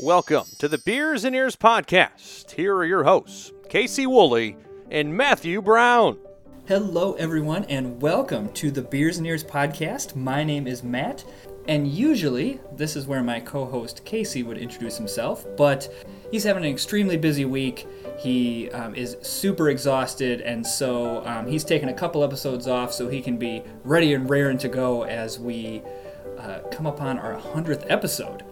Welcome to the Beers and Ears podcast. Here are your hosts, Casey Woolley and Matthew Brown. Hello, everyone, and welcome to the Beers and Ears podcast. My name is Matt, and usually this is where my co host Casey would introduce himself, but he's having an extremely busy week. He um, is super exhausted, and so um, he's taken a couple episodes off so he can be ready and raring to go as we uh, come upon our 100th episode.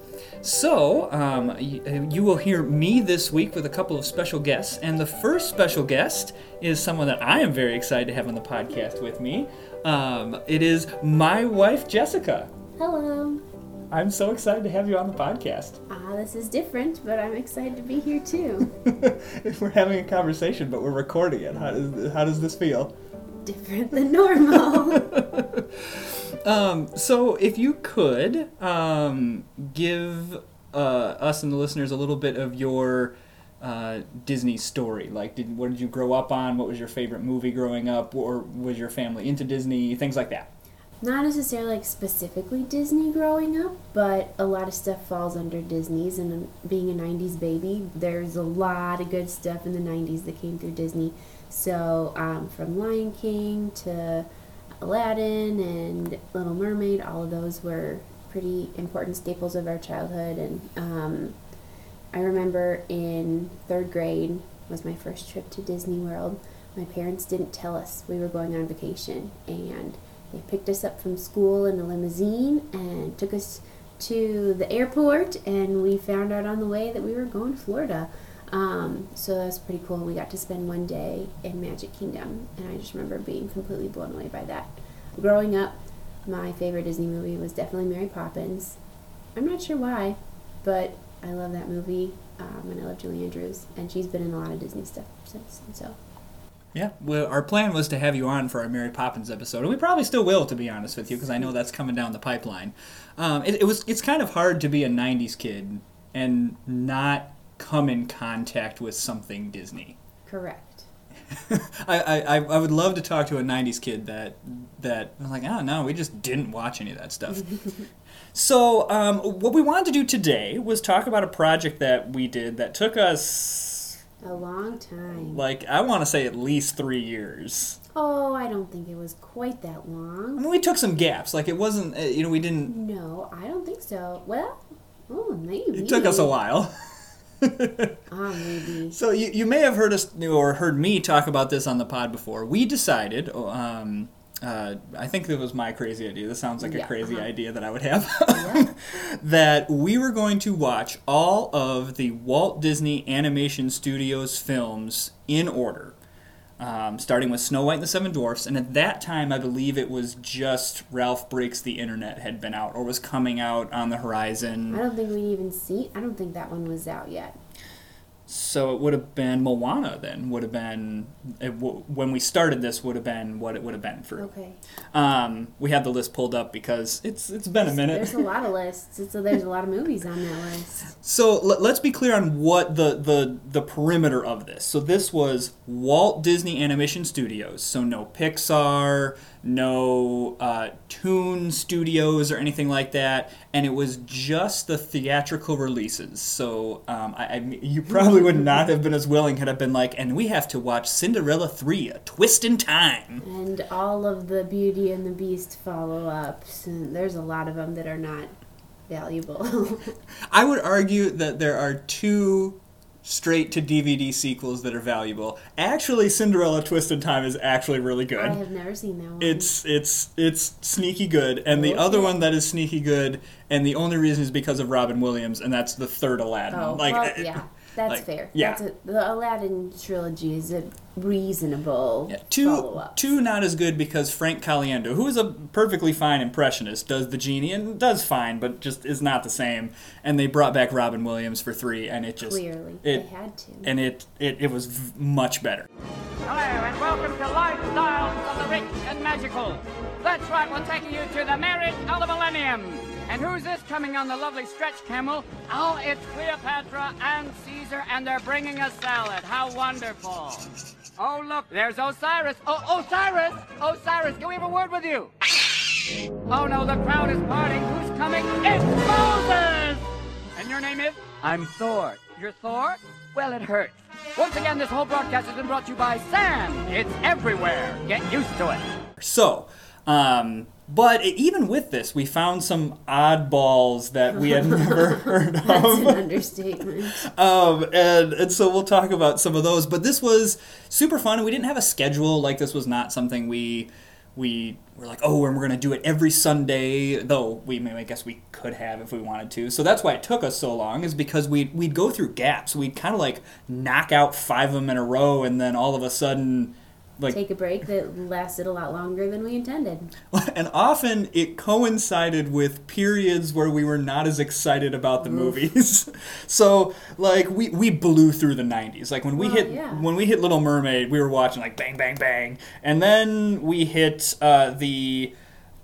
So, um, you, you will hear me this week with a couple of special guests, and the first special guest is someone that I am very excited to have on the podcast with me. Um, it is my wife, Jessica. Hello. I'm so excited to have you on the podcast. Ah, this is different, but I'm excited to be here too. If we're having a conversation, but we're recording it. How does, how does this feel? different than normal. Um, so if you could um, give uh, us and the listeners a little bit of your uh, Disney story, like did what did you grow up on? What was your favorite movie growing up, or was your family into Disney? Things like that. Not necessarily like specifically Disney growing up, but a lot of stuff falls under Disney's. And being a '90s baby, there's a lot of good stuff in the '90s that came through Disney. So um, from Lion King to Aladdin and Little Mermaid, all of those were pretty important staples of our childhood. And um, I remember in third grade was my first trip to Disney World. My parents didn't tell us we were going on vacation, and they picked us up from school in a limousine and took us to the airport, and we found out on the way that we were going to Florida. Um, so that was pretty cool. We got to spend one day in Magic Kingdom, and I just remember being completely blown away by that. Growing up, my favorite Disney movie was definitely Mary Poppins. I'm not sure why, but I love that movie, um, and I love Julie Andrews, and she's been in a lot of Disney stuff since. So, yeah, well, our plan was to have you on for our Mary Poppins episode, and we probably still will, to be honest with you, because I know that's coming down the pipeline. Um, it, it was it's kind of hard to be a '90s kid and not come in contact with something Disney. correct. I, I, I would love to talk to a '90s kid that that was like, oh no, we just didn't watch any of that stuff. so, um, what we wanted to do today was talk about a project that we did that took us A long time. like I want to say at least three years. Oh, I don't think it was quite that long. I mean, we took some gaps. Like it wasn't, uh, you know, we didn't. No, I don't think so. Well, oh, maybe. It took us a while. Ah, maybe. So you, you may have heard us or heard me talk about this on the pod before. We decided, um, uh, I think it was my crazy idea. This sounds like a crazy uh-huh. idea that I would have. Yeah. that we were going to watch all of the Walt Disney Animation Studios films in order. Um, starting with Snow White and the Seven Dwarfs, and at that time, I believe it was just Ralph Breaks the Internet had been out or was coming out on the horizon. I don't think we even see. I don't think that one was out yet. So it would have been Moana then. Would have been it w- when we started this. Would have been what it would have been for. Okay. Um, we have the list pulled up because it's it's been a minute. There's a lot of lists, so there's a lot of movies on that list. So let, let's be clear on what the, the the perimeter of this. So this was Walt Disney Animation Studios. So no Pixar, no uh, Toon Studios or anything like that, and it was just the theatrical releases. So um, I, I you probably would not have been as willing had I been like, and we have to watch Cinderella three, A Twist in Time. And all of the Beauty and the Beast follow ups, there's a lot of them that are not valuable. I would argue that there are two straight to DVD sequels that are valuable. Actually, Cinderella Twist in Time is actually really good. I have never seen that one. It's it's it's sneaky good, and the other one that is sneaky good, and the only reason is because of Robin Williams, and that's the third Aladdin. oh, like, well, uh, yeah, that's like, fair. yeah. That's a, the Aladdin trilogy is a reasonable yeah, two follow-up. two not as good because Frank Caliendo, who is a perfectly fine impressionist, does the genie and does fine, but just is not the same. And they brought back Robin Williams for three, and it just Clearly, it they had to. and it it, it was v- much better. Hello and welcome to Lifestyles of the Rich and Magical. That's right, we're taking you to the marriage of the millennium. And who's this coming on the lovely stretch camel? Oh, it's Cleopatra and Caesar, and they're bringing a salad. How wonderful. Oh, look, there's Osiris. Oh, Osiris! Osiris, can we have a word with you? Oh no, the crowd is parting. Who's coming? It's Moses! And your name is? I'm Thor. You're Thor? Well, it hurts. Once again, this whole broadcast has been brought to you by Sam. It's everywhere. Get used to it. So, um, but even with this, we found some oddballs that we had never heard That's of. an understatement. Um, and, and so we'll talk about some of those. But this was super fun, and we didn't have a schedule. Like this was not something we we were like, oh, and we're gonna do it every Sunday. Though we, may- I guess we could have if we wanted to. So that's why it took us so long, is because we would we'd go through gaps. We'd kind of like knock out five of them in a row, and then all of a sudden, like Take a break that lasted a lot longer than we intended. and often it coincided with periods where we were not as excited about the movies. so like we, we blew through the 90s. Like when we Well, hit yeah. when we hit Little Mermaid, we were watching like bang bang bang. And then we hit uh, the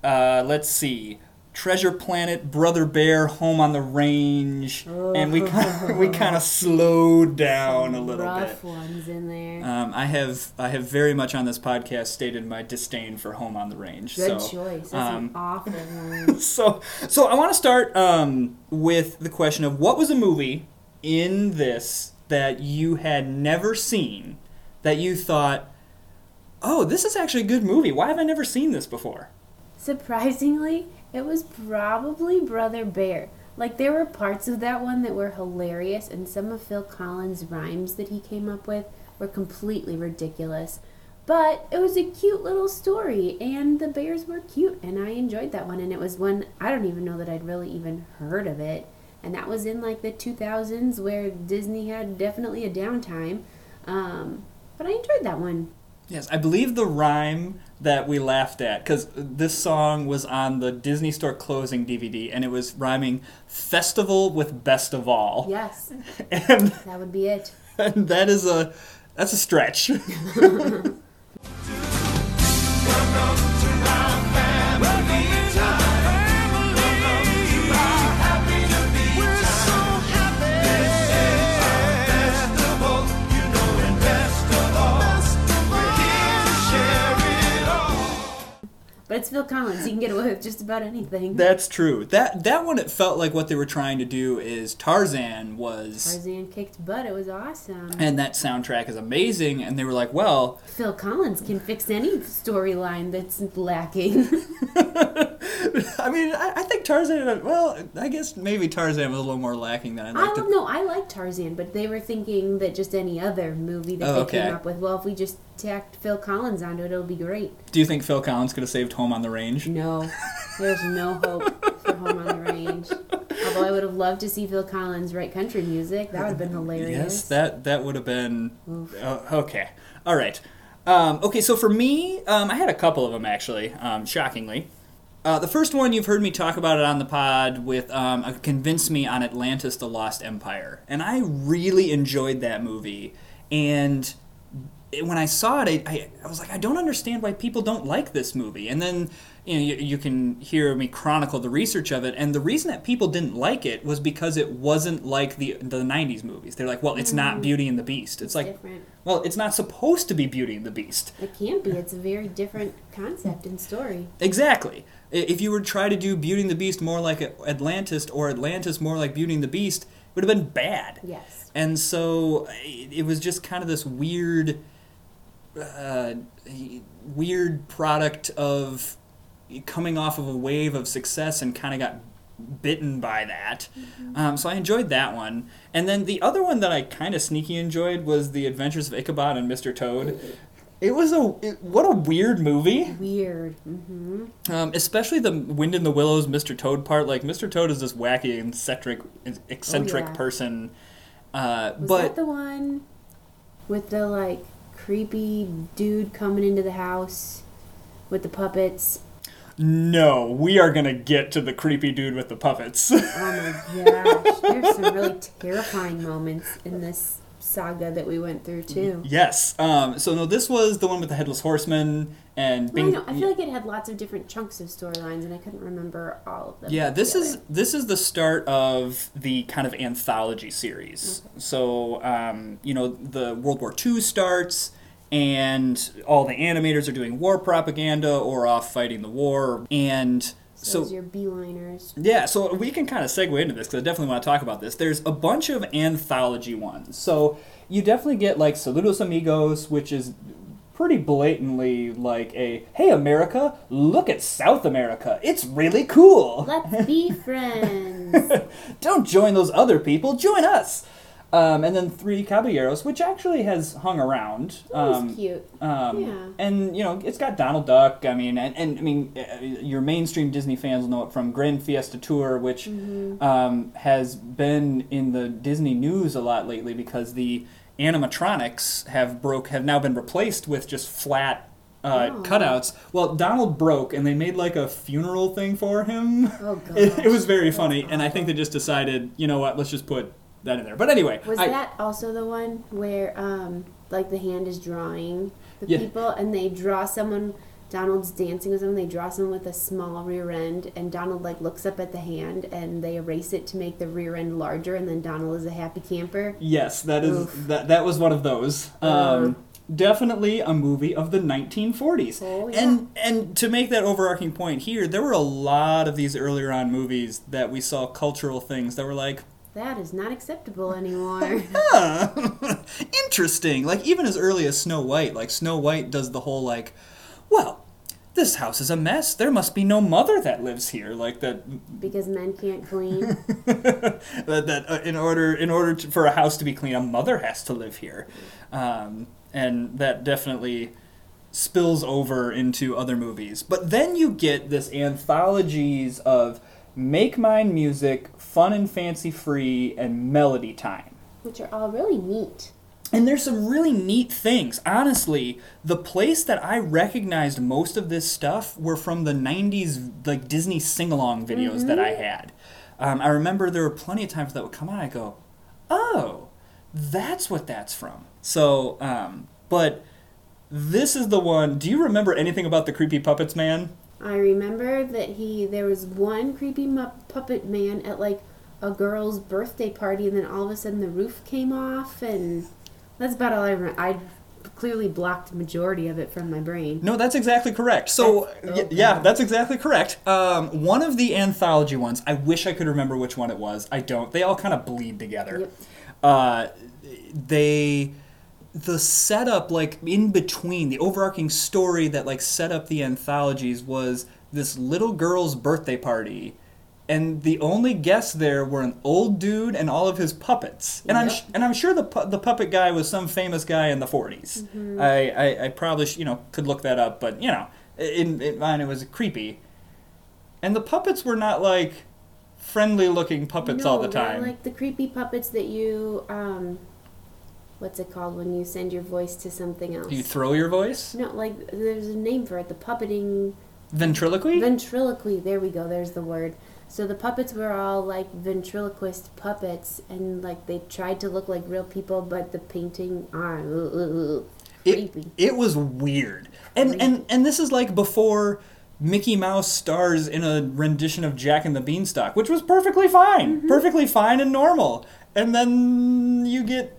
uh, let's see Treasure Planet, Brother Bear, Home on the Range, and we kinda, we kind of slowed down a little Rough bit. ones in there. Um, I have I have very much on this podcast stated my disdain for Home on the Range. Good so, choice. That's um, an awful one. so so I want to start um, with the question of what was a movie in this that you had never seen that you thought, oh, this is actually a good movie. Why have I never seen this before? Surprisingly, it was probably Brother Bear. Like there were parts of that one that were hilarious, and some of Phil Collins' rhymes that he came up with were completely ridiculous. But it was a cute little story, and the bears were cute, and I enjoyed that one. And it was one I don't even know that I'd really even heard of it, and that was in like the 2000s where Disney had definitely a downtime. Um, but I enjoyed that one. Yes, I believe the rhyme that we laughed at because this song was on the Disney Store closing DVD, and it was rhyming "festival" with "best of all," Yes, and, that would be it. and that is a that's a stretch. But it's Phil Collins. He can get away with just about anything. That's true. That that one it felt like what they were trying to do is Tarzan was Tarzan kicked butt. It was awesome. and that soundtrack is amazing and they were like, well, Phil Collins can fix any storyline that's lacking. I mean, I, I think Tarzan well, I guess maybe Tarzan was a little more lacking than I'd I don't know. I like Tarzan, but they were thinking that just any other movie that Oh, they okay. came up with. Well, if we just tacked Phil Collins onto it, it'll be great. Do you think Phil Collins could have saved Home on the Range? No, there's no hope for Home on the Range. Although I would have loved to see Phil Collins write country music. That would have been hilarious. Yes, that that would have been uh, okay. All right. Um, okay, so for me, um, I had a couple of them actually. Um, shockingly, uh, the first one you've heard me talk about it on the pod with um, "Convince Me" on Atlantis: The Lost Empire, and I really enjoyed that movie. And when I saw it, I, I, I was like, I don't understand why people don't like this movie. And then you know you, you can hear me chronicle the research of it, and the reason that people didn't like it was because it wasn't like the the '90s movies. They're like, well, it's not mm-hmm. Beauty and the Beast. It's like, different. well, it's not supposed to be Beauty and the Beast. It can't be. It's a very different concept and story. Exactly. If you were to try to do Beauty and the Beast more like Atlantis or Atlantis more like Beauty and the Beast, it would have been bad. Yes. And so it was just kind of this weird, uh, weird product of coming off of a wave of success and kind of got bitten by that. Um, so I enjoyed that one. And then the other one that I kind of sneaky enjoyed was The Adventures of Ichabod and Mr. Toad. It was a it, what a weird movie. Weird. hmm Um, especially the Wind in the Willows, Mr. Toad part. Like Mr. Toad is this wacky, eccentric, eccentric yeah. person. Uh, Was but that the one with the like creepy dude coming into the house with the puppets? no, we are gonna get to the creepy dude with the puppets. Oh my gosh, there's some really terrifying moments in this saga that we went through too. yes. Um, so no, this was the one with the headless horseman and I Bing. know. I feel like it had lots of different chunks of storylines, and I couldn't remember all of them. Yeah, this is this is the start of the kind of anthology series. So, um, you know, the World War II starts, and all the animators are doing war propaganda or off fighting the war, and So, So- your beeliners. Yeah, so we can kind of segue into this because I definitely want to talk about this. There's a bunch of anthology ones. So you definitely get like Saludos Amigos, which is pretty blatantly like a hey America, look at South America. It's really cool. Let's be friends. Don't join those other people, join us. Um, and then Three Caballeros, which actually has hung around. That Um, cute. um, Yeah. And you know, it's got Donald Duck. I mean, and, and I mean, uh, your mainstream Disney fans will know it from Gran Fiesta Tour, which Mm-hmm. um, has been in the Disney news a lot lately because the animatronics have broke have now been replaced with just flat. Uh, Oh. cutouts. Well, Donald broke, and they made like a funeral thing for him. Oh. It, it was very funny, and I think they just decided, you know what, let's just put that in there. But anyway, Was I- that also the one where, um, like the hand is drawing the Yeah. people, and they draw someone? Donald's dancing with them. They draw someone with a small rear end, and Donald like looks up at the hand, and they erase it to make the rear end larger, and then Donald is a happy camper. Yes, that is Oof. that. That was one of those. Um, definitely a movie of the 1940s. Oh, yeah. And and to make that overarching point here, there were a lot of these earlier on movies that we saw cultural things that were like, That is not acceptable anymore. huh, interesting. Like even as early as Snow White, like Snow White does the whole like, well, this house is a mess. There must be no mother that lives here. Like that because men can't clean. that, that uh, in order in order to, for a house to be clean, a mother has to live here, um, and that definitely spills over into other movies. But then you get this anthologies of make mine music, fun and fancy free, and melody time. which are all really neat. And there's some really neat things. Honestly, the place that I recognized most of this stuff were from the 90s like Disney sing-along videos that I had. Um, I remember there were plenty of times that would come on I go, "Oh, that's what that's from." So, um, but this is the one. Do you remember anything about the creepy puppets man? I remember that he there was one creepy mu- puppet man at like a girl's birthday party, and then all of a sudden the roof came off, and that's about all I remember. I clearly blocked the majority of it from my brain. No, that's exactly correct. So, That's- y- yeah, that's exactly correct. Um, one of the anthology ones, I wish I could remember which one it was. I don't. They all kind of bleed together. Yep. Uh, they, the setup, like in between, the overarching story that like set up the anthologies was this little girl's birthday party. And the only guests there were an old dude and all of his puppets. And I'm sh- and I'm sure the pu- the puppet guy was some famous guy in the 40s. Mm-hmm. I, I, I probably sh- you know could look that up, but you know, in, in mine it was creepy. And the puppets were not like friendly looking puppets no, all the time. like the creepy puppets that you um, what's it called when you send your voice to something else? You throw your voice? no, like there's a name for it. The puppeting Ventriloquy? ventriloquy. There we go. There's the word. So the puppets were all like ventriloquist puppets, and like they tried to look like real people, but the painting, ah, ugh, ugh, ugh, it, creepy. it was weird. And and and this is like before Mickey Mouse stars in a rendition of Jack and the Beanstalk, which was perfectly fine. Mm-hmm. Perfectly fine and normal. And then you get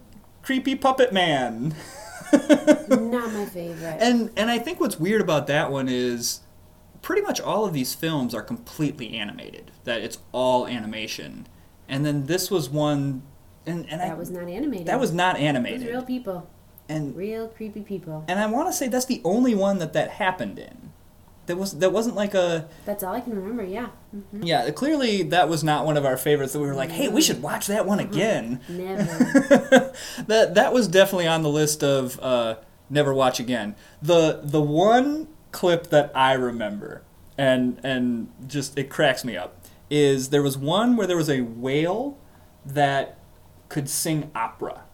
creepy puppet man. Not my favorite. And and I think what's weird about that one is pretty much all of these films are completely animated. That it's all animation. And then this was one and, and I that was not animated. that was not It was animated. real people, and real creepy people. and I want to say that's the only one that that happened in. That was that wasn't like a That's all I can remember. Yeah, mm-hmm. yeah. Clearly, that was not one of our favorites. That we were like, hey, we mm-hmm. should watch that one mm-hmm. again. never. that that was definitely on the list of uh, never watch again. The the one clip that I remember and and just it cracks me up is there was one where there was a whale that could sing opera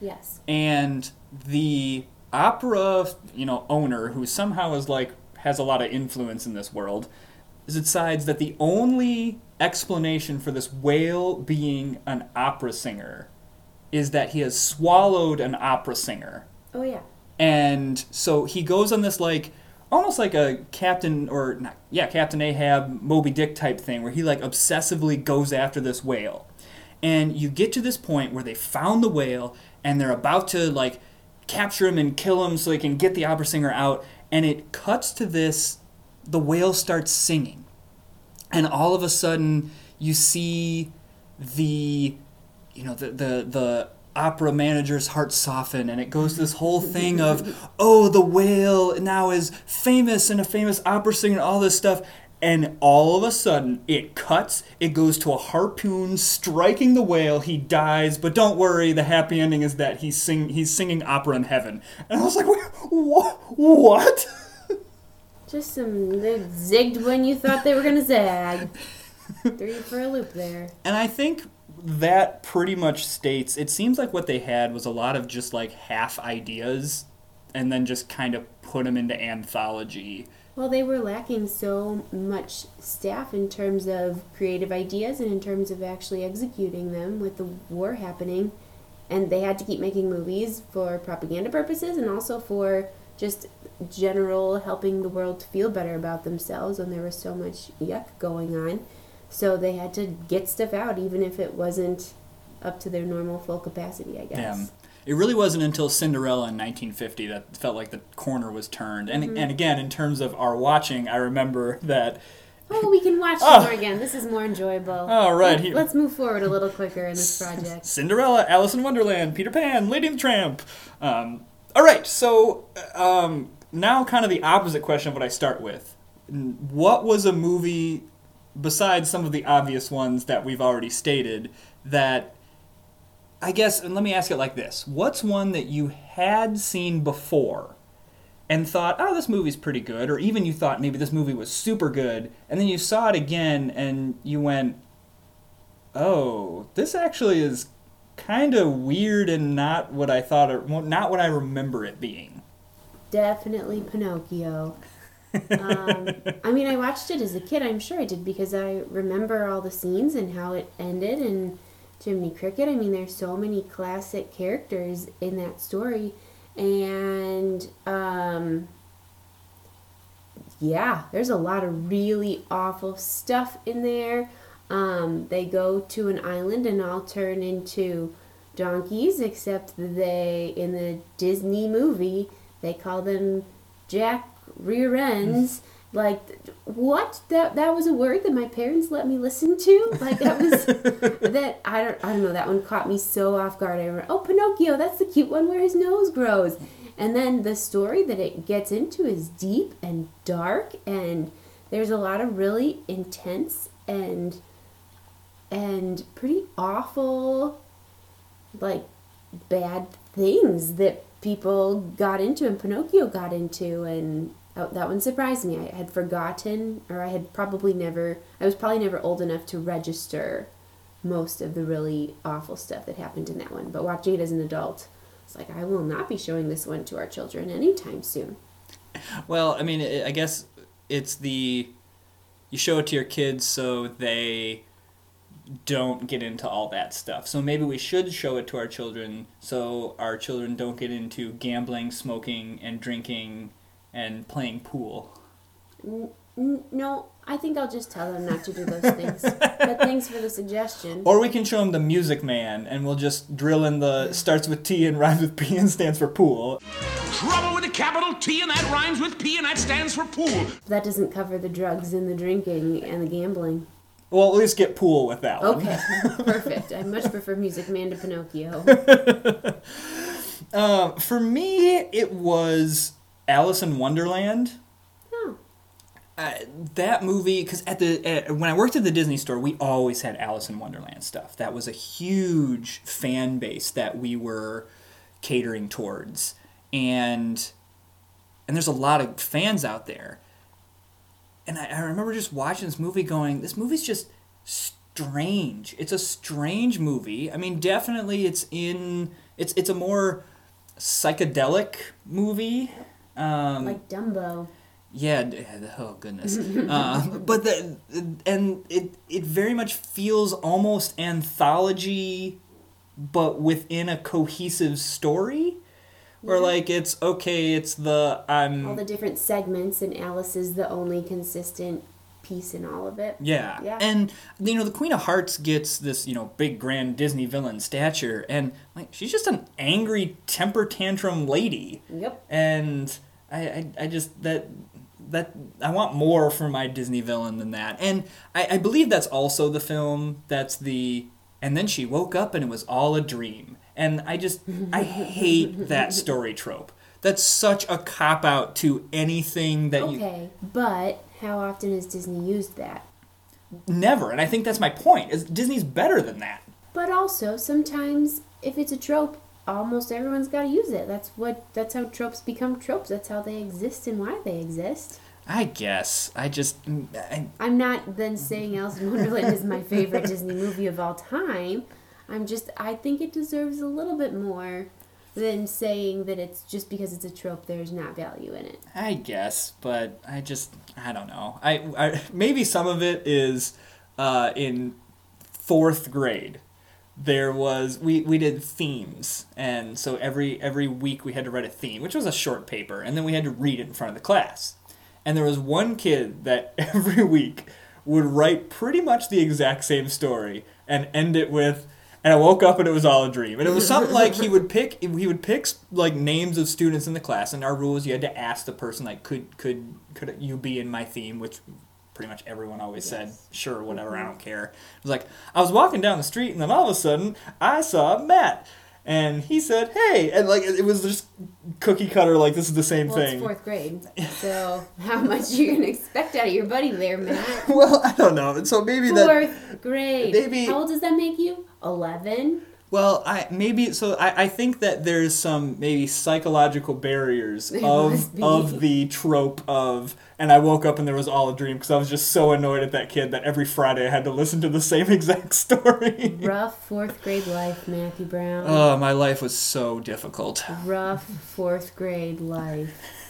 yes. and the opera you know owner who somehow is like has a lot of influence in this world is decides that the only explanation for this whale being an opera singer is that he has swallowed an opera singer. Oh yeah. and so he goes on this like almost like a captain or not yeah captain ahab moby dick type thing where he like obsessively goes after this whale. And you get to this point where they found the whale and they're about to like capture him and kill him so they can get the opera singer out and it cuts to this the whale starts singing. And all of a sudden you see the you know the the the opera manager's heart soften and it goes this whole thing of oh the whale now is famous and a famous opera singer and all this stuff and all of a sudden it cuts it goes to a harpoon striking the whale he dies but don't worry the happy ending is that he's sing he's singing opera in heaven and i was like what what Just some they zigged when you thought they were gonna zag. Threw you for a loop there. And I think that pretty much states it seems like what they had was a lot of just like half ideas and then just kind of put them into anthology. Well, they were lacking so much staff in terms of creative ideas and in terms of actually executing them with the war happening. And they had to keep making movies for propaganda purposes and also for just general helping the world feel better about themselves when there was so much yuck going on. So they had to get stuff out even if it wasn't up to their normal full capacity, I guess. It really wasn't until Cinderella in 1950 that felt like the corner was turned. And and again, in terms of our watching, I remember that Oh, we can watch Oh. more again. This is more enjoyable. All right, here- Let's move forward a little quicker in this project. Cinderella, Alice in Wonderland, Peter Pan, Lady and the Tramp. Um, all right, so um, now kind of the opposite question of what I start with. What was a movie, besides some of the obvious ones that we've already stated, that I guess, and let me ask it like this What's one that you had seen before and thought, oh, this movie's pretty good, or even you thought maybe this movie was super good, and then you saw it again and you went, oh, this actually is kind of weird and not what I thought, or not what I remember it being. Definitely Pinocchio. um, I mean, I watched it as a kid. I'm sure I did because I remember all the scenes and how it ended and Jiminy Cricket. I mean, there's so many classic characters in that story, and um, yeah, there's a lot of really awful stuff in there. Um, they go to an island and all turn into donkeys, except they, in the Disney movie, they call them Jack rear ends. Like what? That that was a word that my parents let me listen to. Like that was that I don't I don't know. That one caught me so off guard. I remember, oh Pinocchio, that's the cute one where his nose grows. And then the story that it gets into is deep and dark, and there's a lot of really intense and and pretty awful like bad things that people got into and Pinocchio got into and oh, that one surprised me. I had forgotten or I had probably never I was probably never old enough to register most of the really awful stuff that happened in that one. But watching it as an adult, it's like I will not be showing this one to our children anytime soon. Well, I mean, I I guess it's the you show it to your kids so they don't get into all that stuff. So maybe we should show it to our children so our children don't get into gambling, smoking, and drinking and playing pool. No, I think I'll just tell them not to do those things. but thanks for the suggestion. Or we can show them the Music Man, and we'll just drill in the starts with T and rhymes with P and stands for pool. Trouble with a capital T, and that rhymes with P, and that stands for pool. That doesn't cover the drugs and the drinking and the gambling. Well, at least get pool with that one. Okay, perfect. I much prefer Music Man to Pinocchio. Um, for me, it was Alice in Wonderland. Oh, Uh, that movie, because at the at, when I worked at the Disney store, we always had Alice in Wonderland stuff. That was a huge fan base that we were catering towards, and and there's a lot of fans out there. And I, I remember just watching this movie, going, "This movie's just strange. It's a strange movie. I mean, definitely, it's in it's it's a more psychedelic movie." Um, like Dumbo. yeah. Oh goodness. uh, but the and it it very much feels almost anthology, but within a cohesive story. Where Yeah. like it's okay, it's the I'm All the different segments, and Alice is the only consistent piece in all of it. Yeah. Yeah. And you know, the Queen of Hearts gets this, you know, big grand Disney villain stature and like she's just an angry temper tantrum lady. Yep. And I I, I just that that I want more from my Disney villain than that. And I, I believe that's also the film that's the and then she woke up and it was all a dream. And I just I hate that story trope. That's such a cop out to anything that you Okay, but how often has Disney used that? never. And I think that's my point. Is Disney's better than that. But also, sometimes if it's a trope, almost everyone's got to use it. That's what. That's how tropes become tropes. That's how they exist and why they exist. I guess. I just mm, I, I'm not then saying Alice in Wonderland is my favorite Disney movie of all time. I'm just. I think it deserves a little bit more than saying that it's just because it's a trope. There's not value in it. I guess, but I just I don't know. I, I maybe some of it is uh, in fourth grade. There was we, we did themes, and so every every week we had to write a theme, which was a short paper, and then we had to read it in front of the class. And there was one kid that every week would write pretty much the exact same story and end it with and I woke up and it was all a dream. And it was something like he would pick he would pick like names of students in the class, and our rule is you had to ask the person like could could could you be in my theme, which pretty much everyone always said sure whatever I mm-hmm. don't care. It was like I was walking down the street and then all of a sudden I saw Matt. And he said, "Hey," and like it was just cookie cutter. Like this is the same Well, thing. it's fourth grade, so how much you gonna expect out of your buddy there, Matt? Well, I don't know. So maybe that. Fourth grade. maybe- How old does that make you? Eleven. Well, I maybe so. I, I think that there's some maybe psychological barriers There of of the trope of. And I woke up and there was all a dream because I was just so annoyed at that kid that every Friday I had to listen to the same exact story. Rough fourth grade life, Matthew Brown. Oh, my life was so difficult. Rough fourth grade life.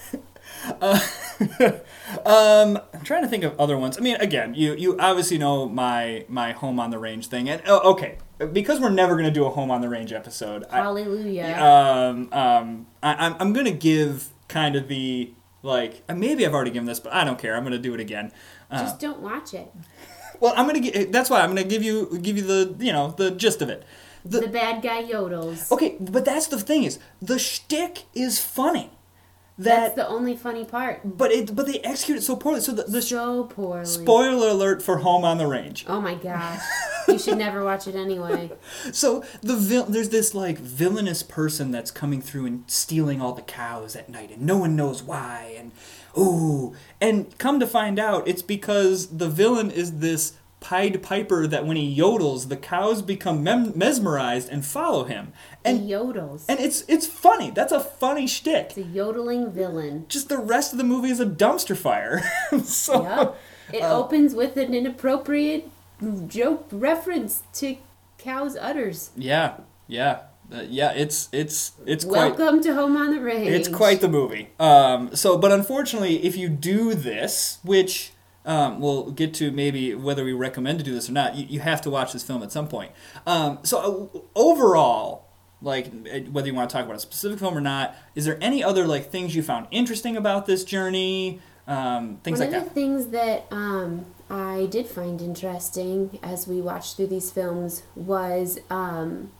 Um, I'm trying to think of other ones. I mean, again, you you obviously know my my home on the range thing, and oh, okay, because we're never gonna do a home on the range episode. I, Hallelujah. um, um, I, I'm I'm gonna give kind of the like uh, maybe I've already given this, but I don't care. I'm gonna do it again. Uh, Just don't watch it. well, I'm gonna get. That's why I'm gonna give you give you the you know the gist of it. The, The bad guy yodels. okay, but that's the thing is the shtick is funny. That's the only funny part. but it but they execute it so poorly. So the, the So poorly. spoiler alert for Home on the Range. Oh my gosh. you should never watch it anyway. So the vil- there's this like villainous person that's coming through and stealing all the cows at night, and no one knows why. And ooh, and come to find out, it's because the villain is this Pied Piper that when he yodels, the cows become mem- mesmerized and follow him. He And yodels. and it's it's funny. That's a funny shtick. It's a yodeling villain. Just the rest of the movie is a dumpster fire. so Yep. It Oh. opens with an inappropriate joke reference to cow's udders. yeah, yeah, uh, yeah. It's it's it's quite. Welcome to Home on the Range. It's quite the movie. Um, so, but unfortunately, if you do this, which um, we'll get to maybe whether we recommend to do this or not, you, you have to watch this film at some point. Um, so, uh, overall, like uh, whether you want to talk about a specific film or not, is there any other like things you found interesting about this journey? Um, things One like of the that. things that um, I did find interesting as we watched through these films was um,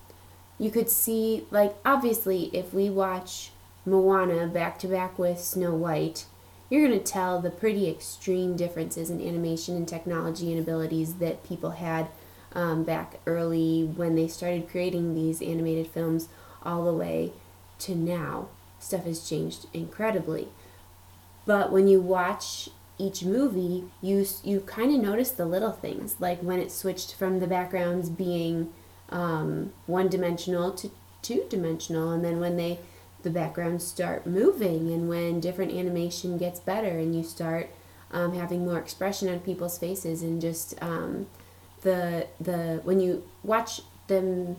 you could see, like, obviously, if we watch Moana back to back with Snow White, you're going to tell the pretty extreme differences in animation and technology and abilities that people had um, back early when they started creating these animated films all the way to now. Stuff has changed incredibly. But when you watch each movie, you you kind of notice the little things, like when it switched from the backgrounds being um, one dimensional to two dimensional, and then when they the backgrounds start moving, and when different animation gets better, and you start um, having more expression on people's faces, and just um, the the when you watch them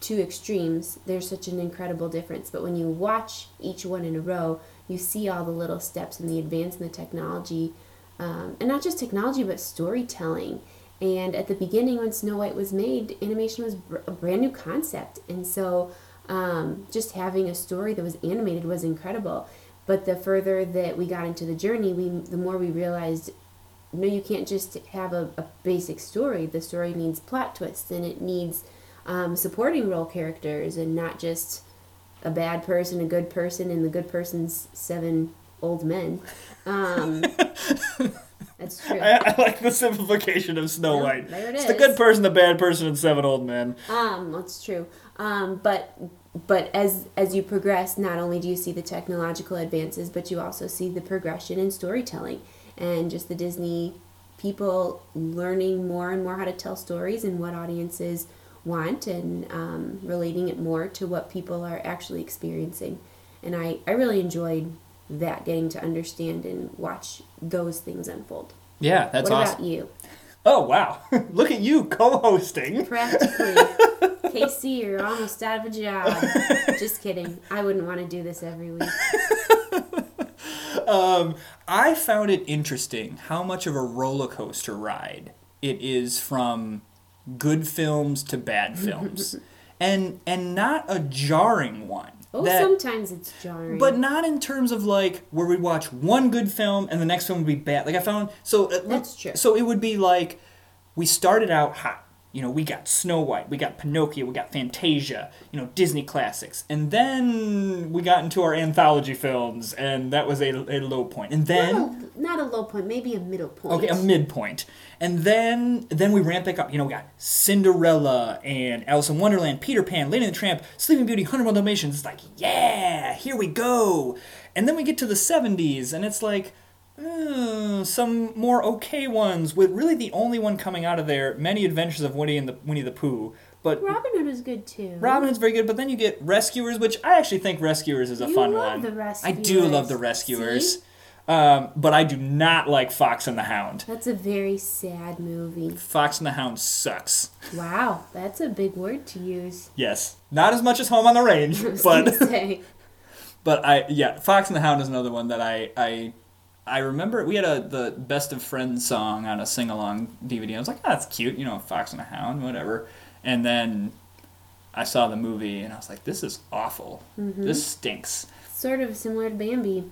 two extremes, there's such an incredible difference. But when you watch each one in a row, you see all the little steps and the advance in the technology, um, and not just technology, but storytelling. And at the beginning, when Snow White was made, animation was br- a brand new concept, and so um, just having a story that was animated was incredible. But the further that we got into the journey, we the more we realized no, you can't just have a, a basic story. The story needs plot twists and it needs um, supporting role characters and not just a bad person, a good person, and the good person's seven old men. Um, that's true. I, I like the simplification of Snow Yeah, White. there it it's the good person, the bad person, and seven old men. Um, that's true. Um, but but as as you progress, not only do you see the technological advances, but you also see the progression in storytelling and just the Disney people learning more and more how to tell stories and what audiences want and um, relating it more to what people are actually experiencing. And I, I really enjoyed that, getting to understand and watch those things unfold. Yeah, that's what awesome. about you? Oh wow! Look at you co-hosting. Practically. Casey, you're almost out of a job. Just kidding. I wouldn't want to do this every week. Um, I found it interesting how much of a roller coaster ride it is from good films to bad films, and and not a jarring one. Oh, That- sometimes it's jarring. but not in terms of like where we watch one good film and the next film would be bad. Like I found so uh, That's true. So it would be like we started out hot. You know, we got Snow White, we got Pinocchio, we got Fantasia, you know, Disney classics. And then we got into our anthology films, and that was a, a low point. And then Well, not a low point, maybe a middle point. Okay, a midpoint. And then then we ramp back up. You know, we got Cinderella and Alice in Wonderland, Peter Pan, Lady and the Tramp, Sleeping Beauty, Hundred One Dalmatians. It's like, yeah, here we go. And then we get to the 70s, and it's like, uh, some more okay ones, with really the only one coming out of there, Many Adventures of Winnie and the Winnie the Pooh. But Robin Hood is good too. Robin Hood's very good, but then you get Rescuers, which I actually think Rescuers is a You fun love one. the I do love the Rescuers. Rescuers. See? Um, but I do not like Fox and the Hound. That's a very sad movie. Fox and the Hound sucks. Wow, that's a big word to use. Yes, not as much as Home on the Range, but but I yeah, Fox and the Hound is another one that I I I remember we had a the Best of Friends song on a sing along DVD. I was like, oh, that's cute, you know, Fox and the Hound, whatever. And then I saw the movie and I was like, this is awful. Mm-hmm. This stinks. Sort of similar to Bambi,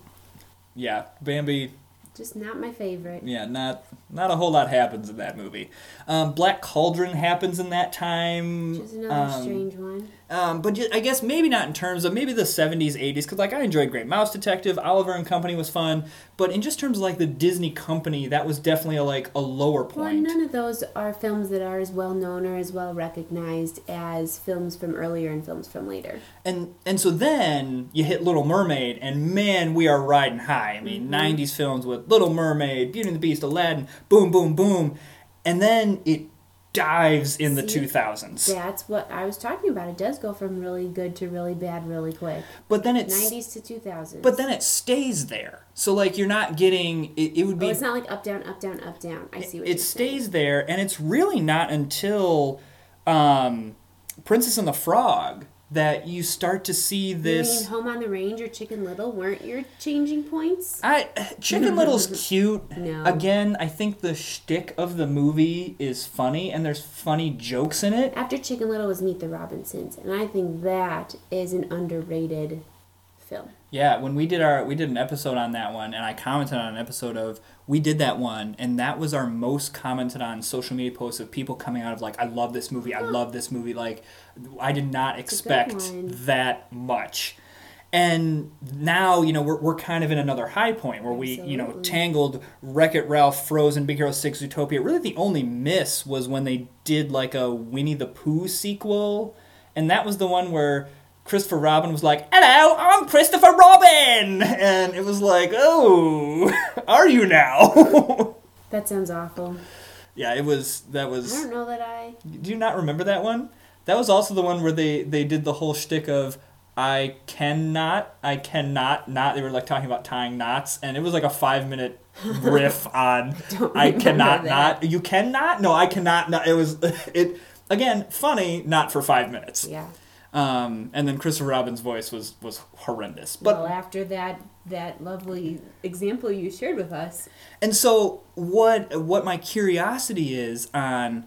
Yeah, Bambi just not my favorite. Yeah, not not a whole lot happens in that movie. Um, Black Cauldron happens in that time. Just another um, strange one. Um, but ju- I guess maybe not in terms of maybe the 70s, 80s, because like I enjoyed Great Mouse Detective, Oliver and Company was fun, but in just terms of like the Disney Company, that was definitely a, like a lower Well, point. none of those are films that are as well known or as well recognized as films from earlier and films from later. And and so then you hit Little Mermaid, and man, we are riding high. I mean, Mm-hmm. 90s films with Little Mermaid, Beauty and the Beast, Aladdin, boom, boom, boom, and then it dives in the See? 2000s. That's what I was talking about. It does go from really good to really bad really quick. But then it's 90s to 2000s. but then it stays there. So like you're not getting it, it would Oh, be it's not like up, down, up, down, up, down. I see what it you're saying. It stays there and it's really not until um, Princess and the Frog that you start to see You mean this Home on the Range or Chicken Little weren't your changing points? I Chicken Little's cute. No. Again, I think the shtick of the movie is funny and there's funny jokes in it. After Chicken Little was Meet the Robinsons, and I think that is an underrated film. Yeah, when we did our we did an episode on that one, and I commented on an episode of we did that one, and that was our most commented on social media posts of people coming out of like, I love this movie, I love this movie. Like, I did not expect that much. And now, you know, we're, we're kind of in another high point where we, you know, Tangled, Wreck It Ralph, Frozen, Big Hero 6, Zootopia. Really, the only miss was when they did like a Winnie the Pooh sequel. And that was the one where Christopher Robin was like, Hello, I'm Christopher Robin! And it was like, Oh, are you now? That sounds awful. yeah, it was, that was. I don't know that I. Do you not remember that one? That was also the one where they they did the whole shtick of I cannot, I cannot not. They were like talking about tying knots, and it was like a five minute riff on I cannot that. not. You cannot? No, I cannot not. It was it again funny, not for five minutes. Yeah. Um, and then Christopher Robin's voice was was horrendous. But well, after that that lovely example you shared with us, And so what what my curiosity is on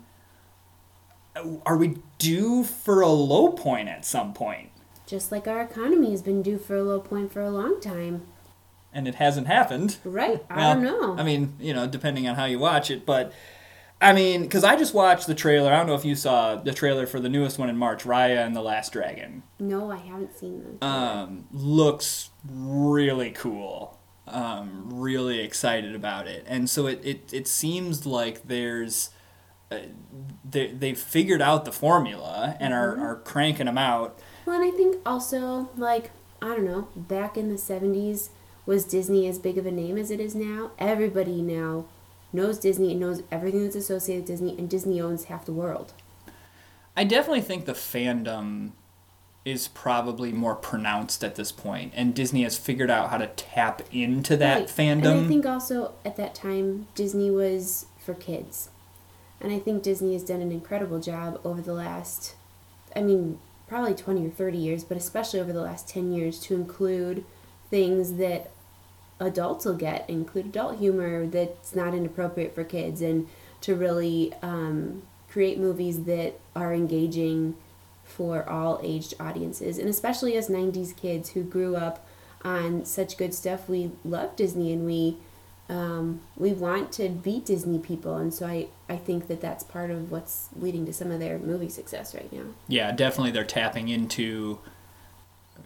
are we due for a low point at some point? just like our economy has been due for a low point for a long time. And it hasn't happened. Right? I Well, don't know. I mean, you know, depending on how you watch it, but I mean, because I just watched the trailer. I don't know if you saw the trailer for the newest one in March, Raya and the Last Dragon. no, I haven't seen them. Um, looks really cool. um, really excited about it, and so it it, it seems like there's uh, they they figured out the formula and are, are cranking them out. Well, and I think also, like, I don't know, back in the 70s, was Disney as big of a name as it is now? Everybody now knows Disney and knows everything that's associated with Disney, and Disney owns half the world. I definitely think the fandom is probably more pronounced at this point, and Disney has figured out how to tap into that Right. fandom. And I think also at that time, Disney was for kids. And I think Disney has done an incredible job over the last, I mean, probably 20 or 30 years, but especially over the last 10 years to include things that adults will get, include adult humor that's not inappropriate for kids, and to really um, create movies that are engaging for all aged audiences, and especially as 90s kids who grew up on such good stuff. We love Disney and we um, we want to be Disney people, and so I, I think that that's part of what's leading to some of their movie success right now. yeah, definitely they're tapping into,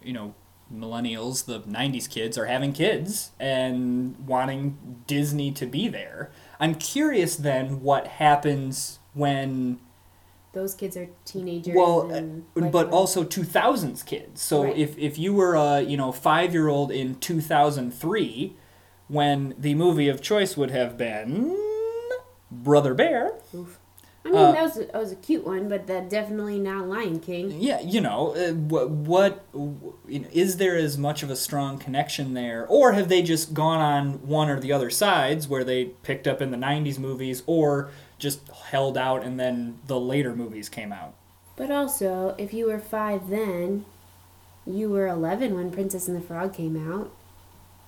you know, millennials, the 90s kids are having kids and wanting Disney to be there. I'm curious then what happens when Those kids are teenagers. well and uh, like but also 2000s kids so Right. if if you were a you know 5 year old in 2003 when the movie of choice would have been brother bear I mean, uh, that was a, that was a cute one, but that definitely not Lion King. yeah you know uh, what what you know, is there as much of a strong connection there or have they just gone on one or the other sides where they picked up in the 90s movies or just held out and then the later movies came out But also, if you were five then, you were 11 when Princess and the Frog came out,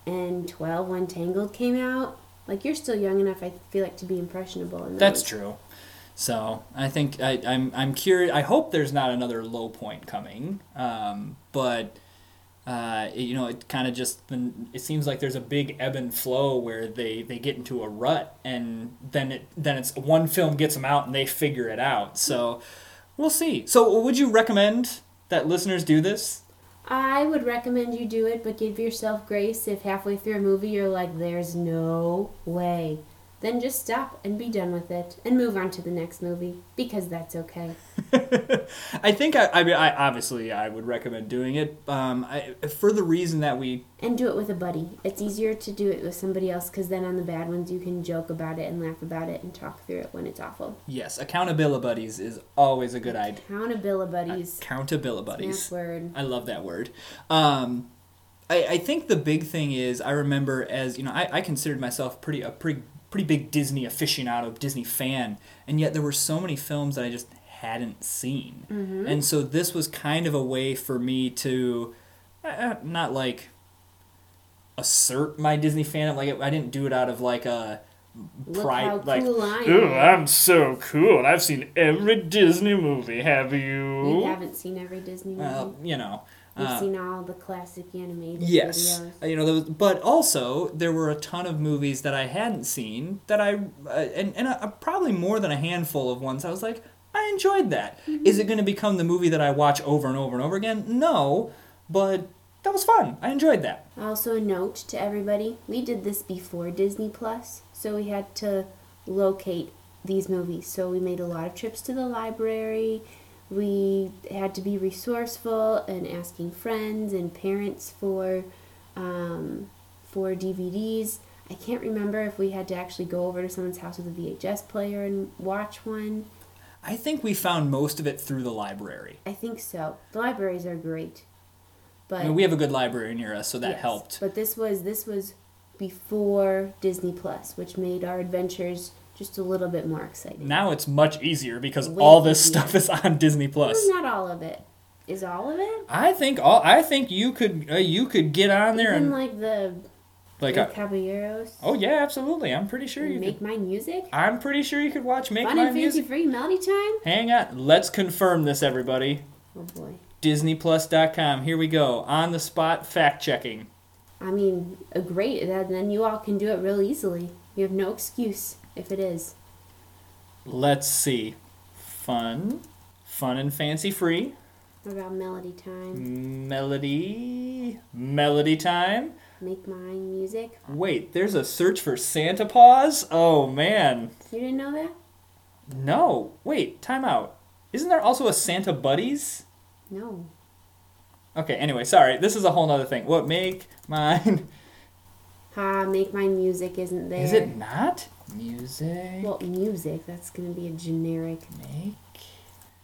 and 12 when Tangled came out. Like, you're still young enough, I feel like, to be impressionable. In That's true. So I think I, I'm I'm curious. I hope there's not another low point coming. Um, but uh, it- you know, it kind of just it seems like there's a big ebb and flow where they they get into a rut, and then it then it's one film gets them out and they figure it out. So we'll see. So would you recommend that listeners do this? I would recommend you do it, but give yourself grace if halfway through a movie you're like, there's no way. Then just stop and be done with it and move on to the next movie because that's okay. I think I, I, mean, I obviously I would recommend doing it. Um, I, for the reason that we And do it with a buddy. It's easier to do it with somebody else because then on the bad ones you can joke about it and laugh about it and talk through it when it's awful. yes, accountability buddies is always a good idea. Accountability buddies. Accountability buddies. Word. I love that word. Um, I, I think the big thing is I remember as you know I, I considered myself pretty a pretty pretty big Disney aficionado, Disney fan, and yet there were so many films that I just hadn't seen, and so this was kind of a way for me to uh, uh, not like assert my Disney fandom. Like I didn't do it out of like a pride, like cool I "Ooh, am." I'm so cool. and I've seen every Disney movie. Have you? You haven't seen every Disney movie. Well, you know. You've uh, seen all the classic animated Yes, videos. Uh, you know, those, but also there were a ton of movies that I hadn't seen that I, uh, and and uh probably more than a handful of ones. I was like, I enjoyed that. Is Mm-hmm. it going to become the movie that I watch over and over and over again? No, but that was fun. I enjoyed that. Also, a note to everybody: we did this before Disney Plus, so we had to locate these movies. So we made a lot of trips to the library. We had to be resourceful and asking friends and parents for um, for DVDs. I can't remember if we had to actually go over to someone's house with a VHS player and watch one. I think we found most of it through the library. I think so. The libraries are great, but I mean, we have a good library near us, so that Yes, helped. But this was this was before Disney Plus, which made our adventures just a little bit more exciting. Now it's much easier because Way all this easier. stuff is on Disney Plus. Well, not all of it. Is all of it? I think all. I think you could uh, you could get on there Even and like the like. the A, Caballeros. oh yeah, absolutely. I'm pretty sure you make could. my music. I'm pretty sure you could watch Make Fun My and fancy Music. free melody time. Hang on, let's confirm this, everybody. Oh boy. DisneyPlus.com. Here we go. On the spot fact checking. I mean, a great. Then you all can do it real easily. You have no excuse if it is. Let's see. Fun, fun and fancy free. What about melody time? Melody, melody time. make mine music. Wait, there's a search for Santa Paws? Oh man. You didn't know that? No. Wait, time out. Isn't there also a Santa Buddies? No. Okay, anyway, sorry. This is a whole nother thing. What make mine Ha, make mine music isn't there. Is it not? Music Well, music. That's gonna be a generic. make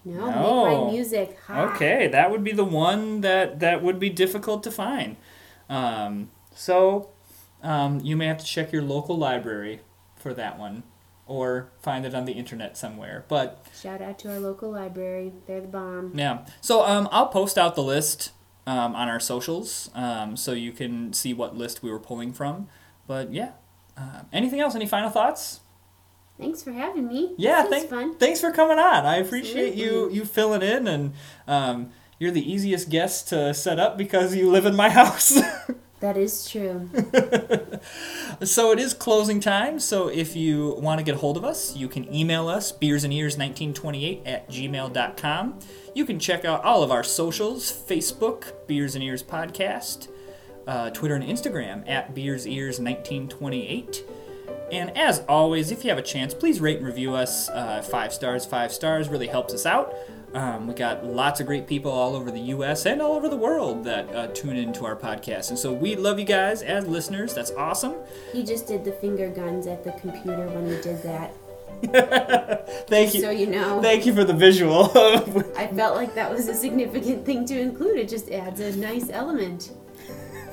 No, No. make mine music. Ha. Okay, that would be the one that that would be difficult to find. Um, so um, you may have to check your local library for that one, or find it on the internet somewhere. But Shout out to our local library. They're the bomb. yeah, so um, I'll post out the list um, on our socials, um, so you can see what list we were pulling from. But yeah, uh, anything else? Any final thoughts? Thanks for having me. Yeah, thank, thanks for coming on. I appreciate you you filling in, and um, you're the easiest guest to set up because you live in my house. That is true. so it is closing time. So if you want to get a hold of us, you can email us beersandears1928 at gmail.com. You can check out all of our socials Facebook, Beers and Ears Podcast, uh, Twitter and Instagram at Beers Ears 1928. And as always, if you have a chance, please rate and review us. Uh, five stars, five stars really helps us out. Um, we got lots of great people all over the U.S. and all over the world that uh, tune into our podcast. And so we love you guys as listeners. That's awesome. He just did the finger guns at the computer when he did that. Thank you. So you know. Thank you for the visual. I felt like that was a significant thing to include. It just adds a nice element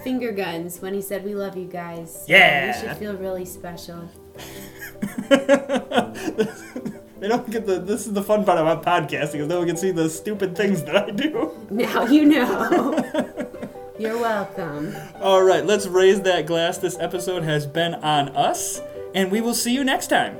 finger guns when he said, "We love you guys." Yeah, you should feel really special. they don't get the. This is the fun part about podcasting is no one can see the stupid things that I do. Now you know. You're welcome. All right, let's raise that glass. This episode has been on us, and we will see you next time.